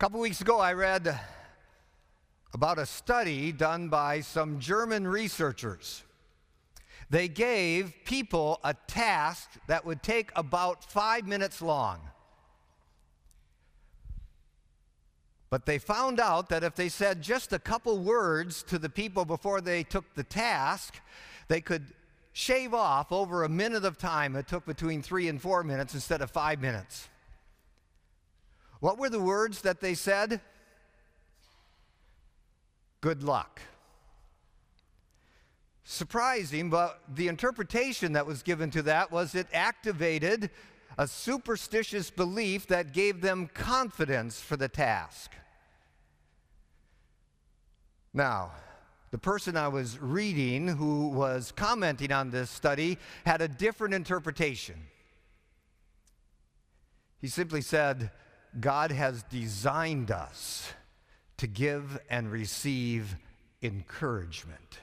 couple weeks ago, I read about a study done by some German researchers. They gave people a task that would take about five minutes long. But they found out that if they said just a couple words to the people before they took the task, they could shave off over a minute of time. It took between three and four minutes instead of five minutes. What were the words that they said? Good luck. Surprising, but the interpretation that was given to that was it activated a superstitious belief that gave them confidence for the task. Now, the person I was reading who was commenting on this study had a different interpretation. He simply said, God has designed us to give and receive encouragement.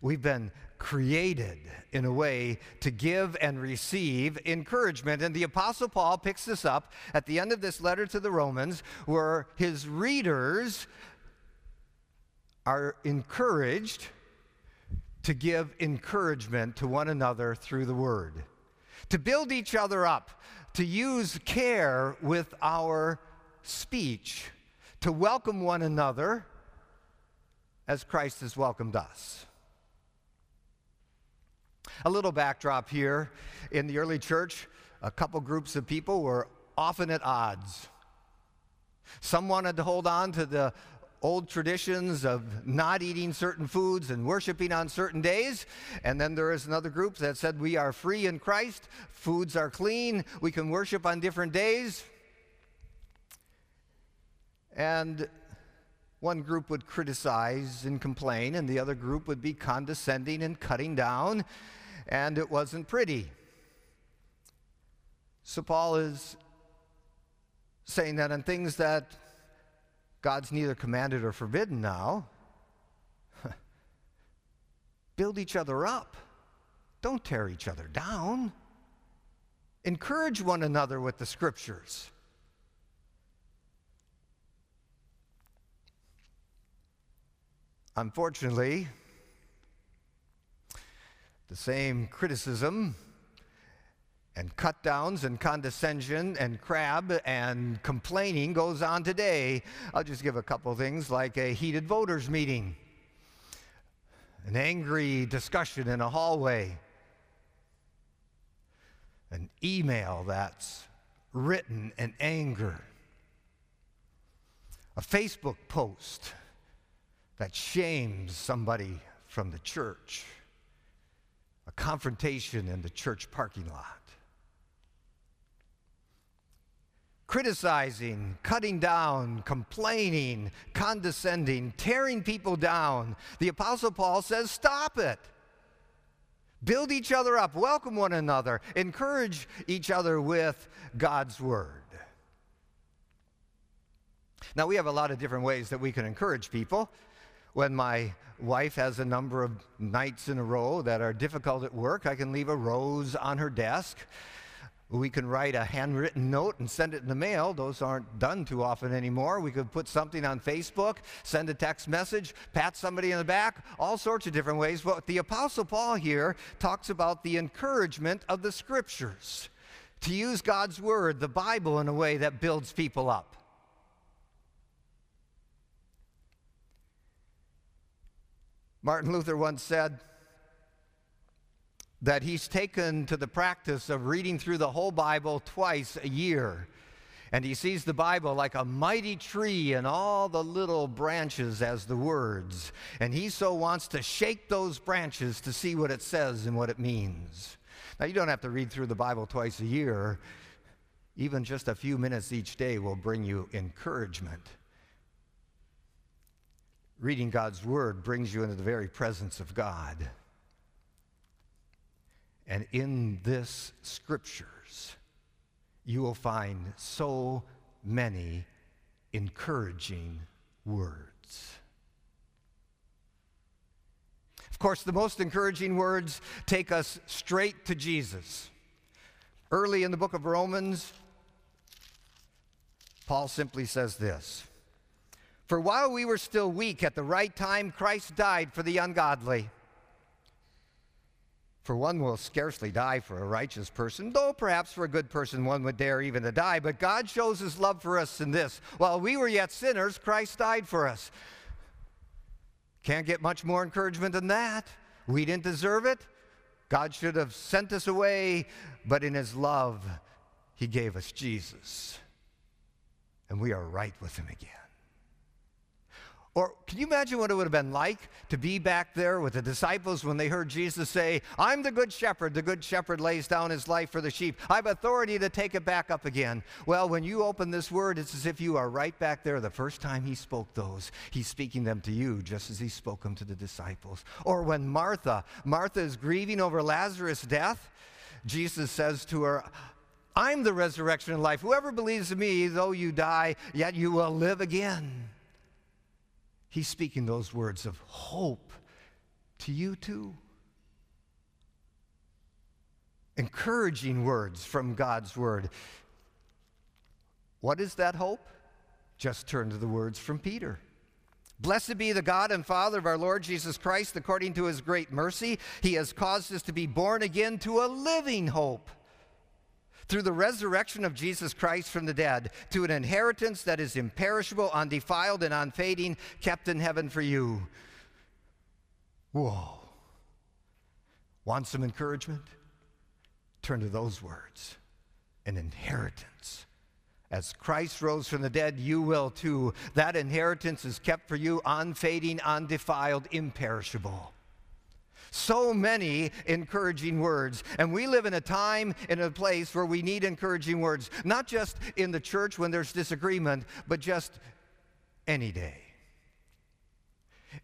We've been created in a way to give and receive encouragement. And the Apostle Paul picks this up at the end of this letter to the Romans, where his readers are encouraged to give encouragement to one another through the word, to build each other up, to use care with our speech, to welcome one another as Christ has welcomed us. A little backdrop here. In the early church, a couple groups of people were often at odds. Some wanted to hold on to the old traditions of not eating certain foods and worshiping on certain days. And then there is another group that said we are free in Christ, foods are clean, we can worship on different days. And one group would criticize and complain, and the other group would be condescending and cutting down, and it wasn't pretty. So Paul is saying that on things that God's neither commanded or forbidden now. Build each other up. Don't tear each other down. Encourage one another with the scriptures. Unfortunately, the same criticism and cut downs and condescension and crab and complaining goes on today. I'll just give a couple things like a heated voters meeting, an angry discussion in a hallway, an email that's written in anger, a Facebook post that shames somebody from the church, a confrontation in the church parking lot. Criticizing, cutting down, complaining, condescending, tearing people down. The Apostle Paul says, Stop it. Build each other up, welcome one another, encourage each other with God's Word. Now, we have a lot of different ways that we can encourage people. When my wife has a number of nights in a row that are difficult at work, I can leave a rose on her desk. We can write a handwritten note and send it in the mail. Those aren't done too often anymore. We could put something on Facebook, send a text message, pat somebody in the back, all sorts of different ways. But the Apostle Paul here talks about the encouragement of the Scriptures to use God's Word, the Bible, in a way that builds people up. Martin Luther once said, that he's taken to the practice of reading through the whole Bible twice a year. And he sees the Bible like a mighty tree and all the little branches as the words. And he so wants to shake those branches to see what it says and what it means. Now, you don't have to read through the Bible twice a year. Even just a few minutes each day will bring you encouragement. Reading God's Word brings you into the very presence of God. And in this scriptures, you will find so many encouraging words. Of course, the most encouraging words take us straight to Jesus. Early in the book of Romans, Paul simply says this For while we were still weak, at the right time, Christ died for the ungodly. For one will scarcely die for a righteous person, though perhaps for a good person one would dare even to die. But God shows his love for us in this while we were yet sinners, Christ died for us. Can't get much more encouragement than that. We didn't deserve it. God should have sent us away, but in his love, he gave us Jesus. And we are right with him again. Or can you imagine what it would have been like to be back there with the disciples when they heard Jesus say, I'm the good shepherd. The good shepherd lays down his life for the sheep. I have authority to take it back up again. Well, when you open this word, it's as if you are right back there the first time he spoke those. He's speaking them to you just as he spoke them to the disciples. Or when Martha, Martha is grieving over Lazarus' death, Jesus says to her, I'm the resurrection and life. Whoever believes in me, though you die, yet you will live again. He's speaking those words of hope to you too. Encouraging words from God's word. What is that hope? Just turn to the words from Peter. Blessed be the God and Father of our Lord Jesus Christ, according to his great mercy, he has caused us to be born again to a living hope through the resurrection of Jesus Christ from the dead to an inheritance that is imperishable, undefiled, and unfading, kept in heaven for you. Whoa. Want some encouragement? Turn to those words an inheritance. As Christ rose from the dead, you will too. That inheritance is kept for you, unfading, undefiled, imperishable. So many encouraging words. And we live in a time in a place where we need encouraging words, not just in the church when there's disagreement, but just any day.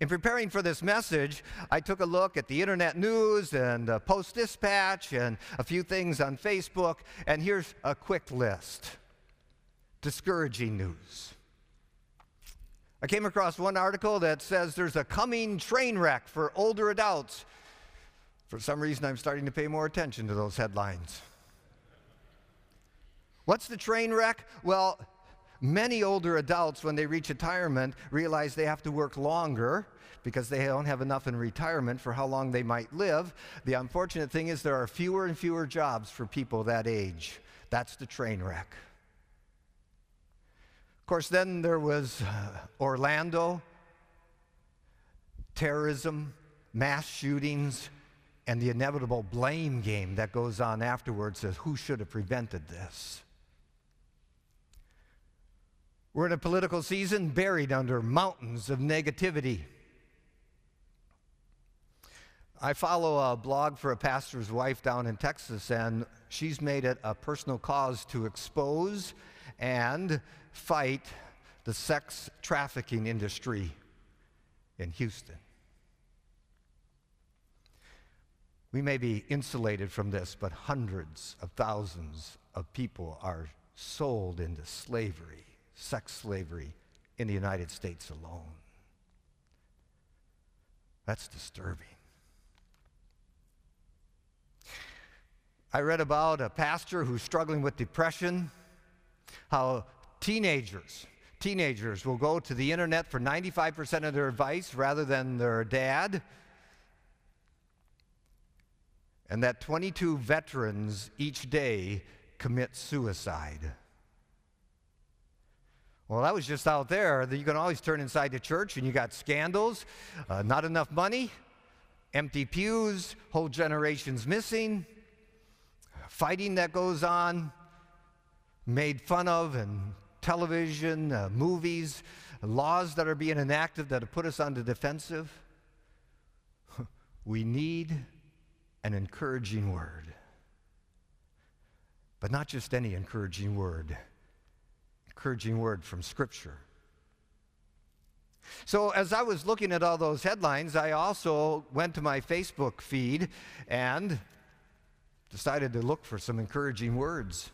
In preparing for this message, I took a look at the internet news and uh, Post Dispatch and a few things on Facebook, and here's a quick list discouraging news. I came across one article that says there's a coming train wreck for older adults for some reason, I'm starting to pay more attention to those headlines. What's the train wreck? Well, many older adults, when they reach retirement, realize they have to work longer because they don't have enough in retirement for how long they might live. The unfortunate thing is, there are fewer and fewer jobs for people that age. That's the train wreck. Of course, then there was uh, Orlando, terrorism, mass shootings, and the inevitable blame game that goes on afterwards says, who should have prevented this? We're in a political season buried under mountains of negativity. I follow a blog for a pastor's wife down in Texas, and she's made it a personal cause to expose and fight the sex trafficking industry in Houston. We may be insulated from this, but hundreds of thousands of people are sold into slavery, sex slavery, in the United States alone. That's disturbing. I read about a pastor who's struggling with depression, how teenagers, teenagers will go to the internet for 95% of their advice rather than their dad and that 22 veterans each day commit suicide. Well, that was just out there. You can always turn inside the church and you got scandals, uh, not enough money, empty pews, whole generations missing, fighting that goes on, made fun of in television, uh, movies, laws that are being enacted that have put us on the defensive. we need an encouraging word. But not just any encouraging word, encouraging word from Scripture. So, as I was looking at all those headlines, I also went to my Facebook feed and decided to look for some encouraging words.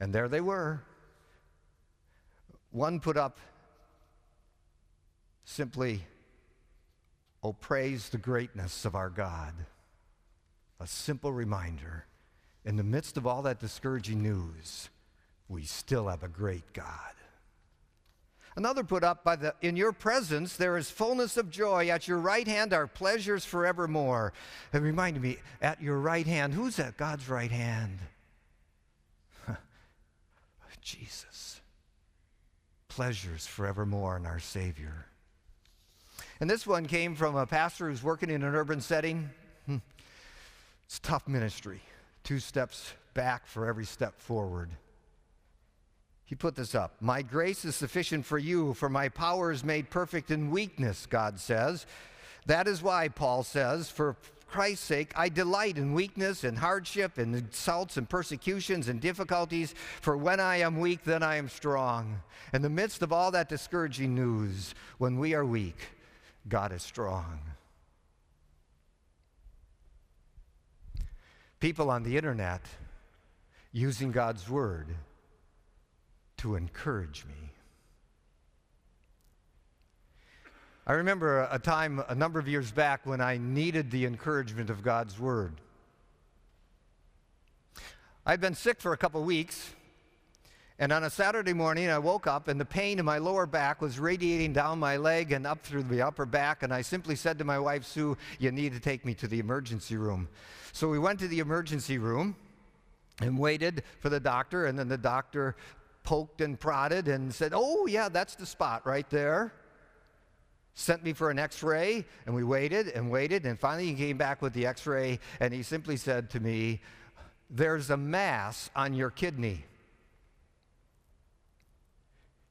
And there they were. One put up simply, Oh, praise the greatness of our God a simple reminder in the midst of all that discouraging news we still have a great God. Another put up by the in your presence there is fullness of joy at your right hand are pleasures forevermore. It reminded me at your right hand. Who's at God's right hand? Jesus. Pleasures forevermore in our Savior. And this one came from a pastor who's working in an urban setting. Hmm. It's tough ministry. Two steps back for every step forward. He put this up My grace is sufficient for you, for my power is made perfect in weakness, God says. That is why, Paul says, for Christ's sake, I delight in weakness and hardship and insults and persecutions and difficulties, for when I am weak, then I am strong. In the midst of all that discouraging news, when we are weak, God is strong. People on the internet using God's word to encourage me. I remember a time a number of years back when I needed the encouragement of God's Word. I'd been sick for a couple weeks, and on a Saturday morning I woke up and the pain in my lower back was radiating down my leg and up through the upper back, and I simply said to my wife, Sue, you need to take me to the emergency room. So we went to the emergency room and waited for the doctor, and then the doctor poked and prodded and said, Oh, yeah, that's the spot right there. Sent me for an x ray, and we waited and waited, and finally he came back with the x ray, and he simply said to me, There's a mass on your kidney.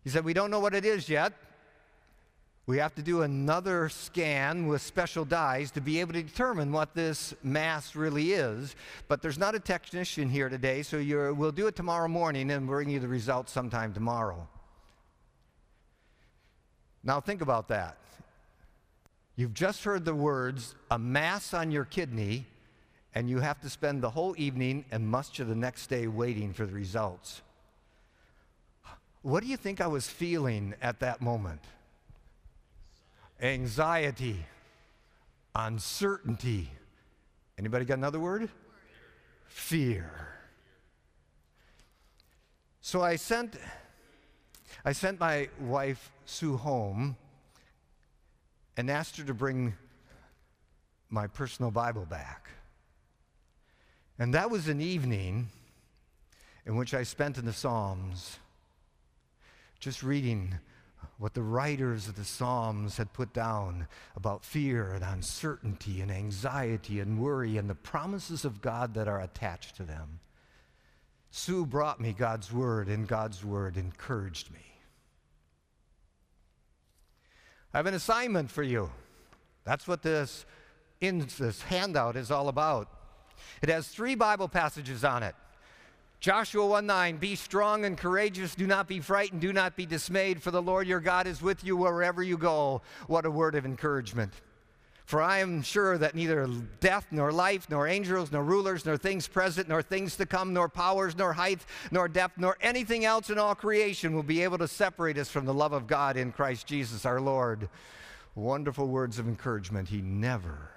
He said, We don't know what it is yet, we have to do another scan with special dyes to be able to determine what this mass really is. But there's not a technician here today, so we'll do it tomorrow morning and bring you the results sometime tomorrow. Now, think about that. You've just heard the words, a mass on your kidney, and you have to spend the whole evening and much of the next day waiting for the results. What do you think I was feeling at that moment? anxiety, uncertainty. Anybody got another word? Fear. So I sent I sent my wife Sue home and asked her to bring my personal Bible back. And that was an evening in which I spent in the Psalms just reading what the writers of the Psalms had put down about fear and uncertainty and anxiety and worry and the promises of God that are attached to them. Sue brought me God's Word, and God's Word encouraged me. I have an assignment for you. That's what this, in this handout is all about. It has three Bible passages on it. Joshua 1 9, be strong and courageous. Do not be frightened. Do not be dismayed, for the Lord your God is with you wherever you go. What a word of encouragement. For I am sure that neither death, nor life, nor angels, nor rulers, nor things present, nor things to come, nor powers, nor height, nor depth, nor anything else in all creation will be able to separate us from the love of God in Christ Jesus our Lord. Wonderful words of encouragement. He never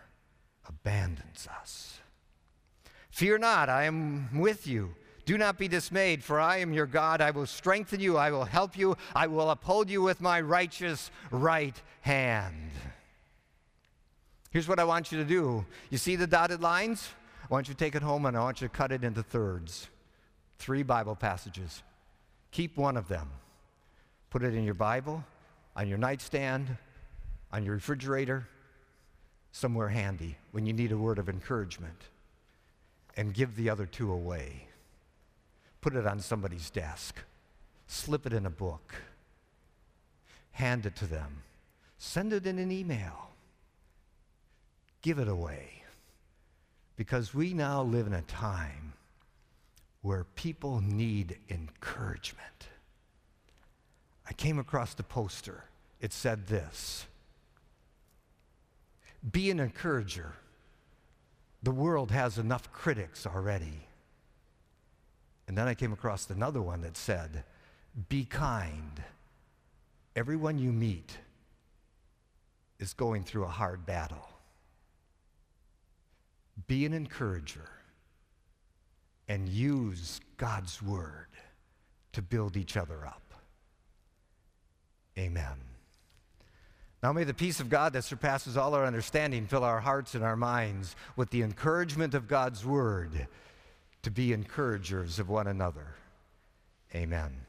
abandons us. Fear not, I am with you. Do not be dismayed, for I am your God. I will strengthen you. I will help you. I will uphold you with my righteous right hand. Here's what I want you to do. You see the dotted lines? I want you to take it home and I want you to cut it into thirds. Three Bible passages. Keep one of them. Put it in your Bible, on your nightstand, on your refrigerator, somewhere handy when you need a word of encouragement. And give the other two away put it on somebody's desk, slip it in a book, hand it to them, send it in an email, give it away. Because we now live in a time where people need encouragement. I came across the poster. It said this Be an encourager. The world has enough critics already. And then I came across another one that said, Be kind. Everyone you meet is going through a hard battle. Be an encourager and use God's word to build each other up. Amen. Now may the peace of God that surpasses all our understanding fill our hearts and our minds with the encouragement of God's word to be encouragers of one another. Amen.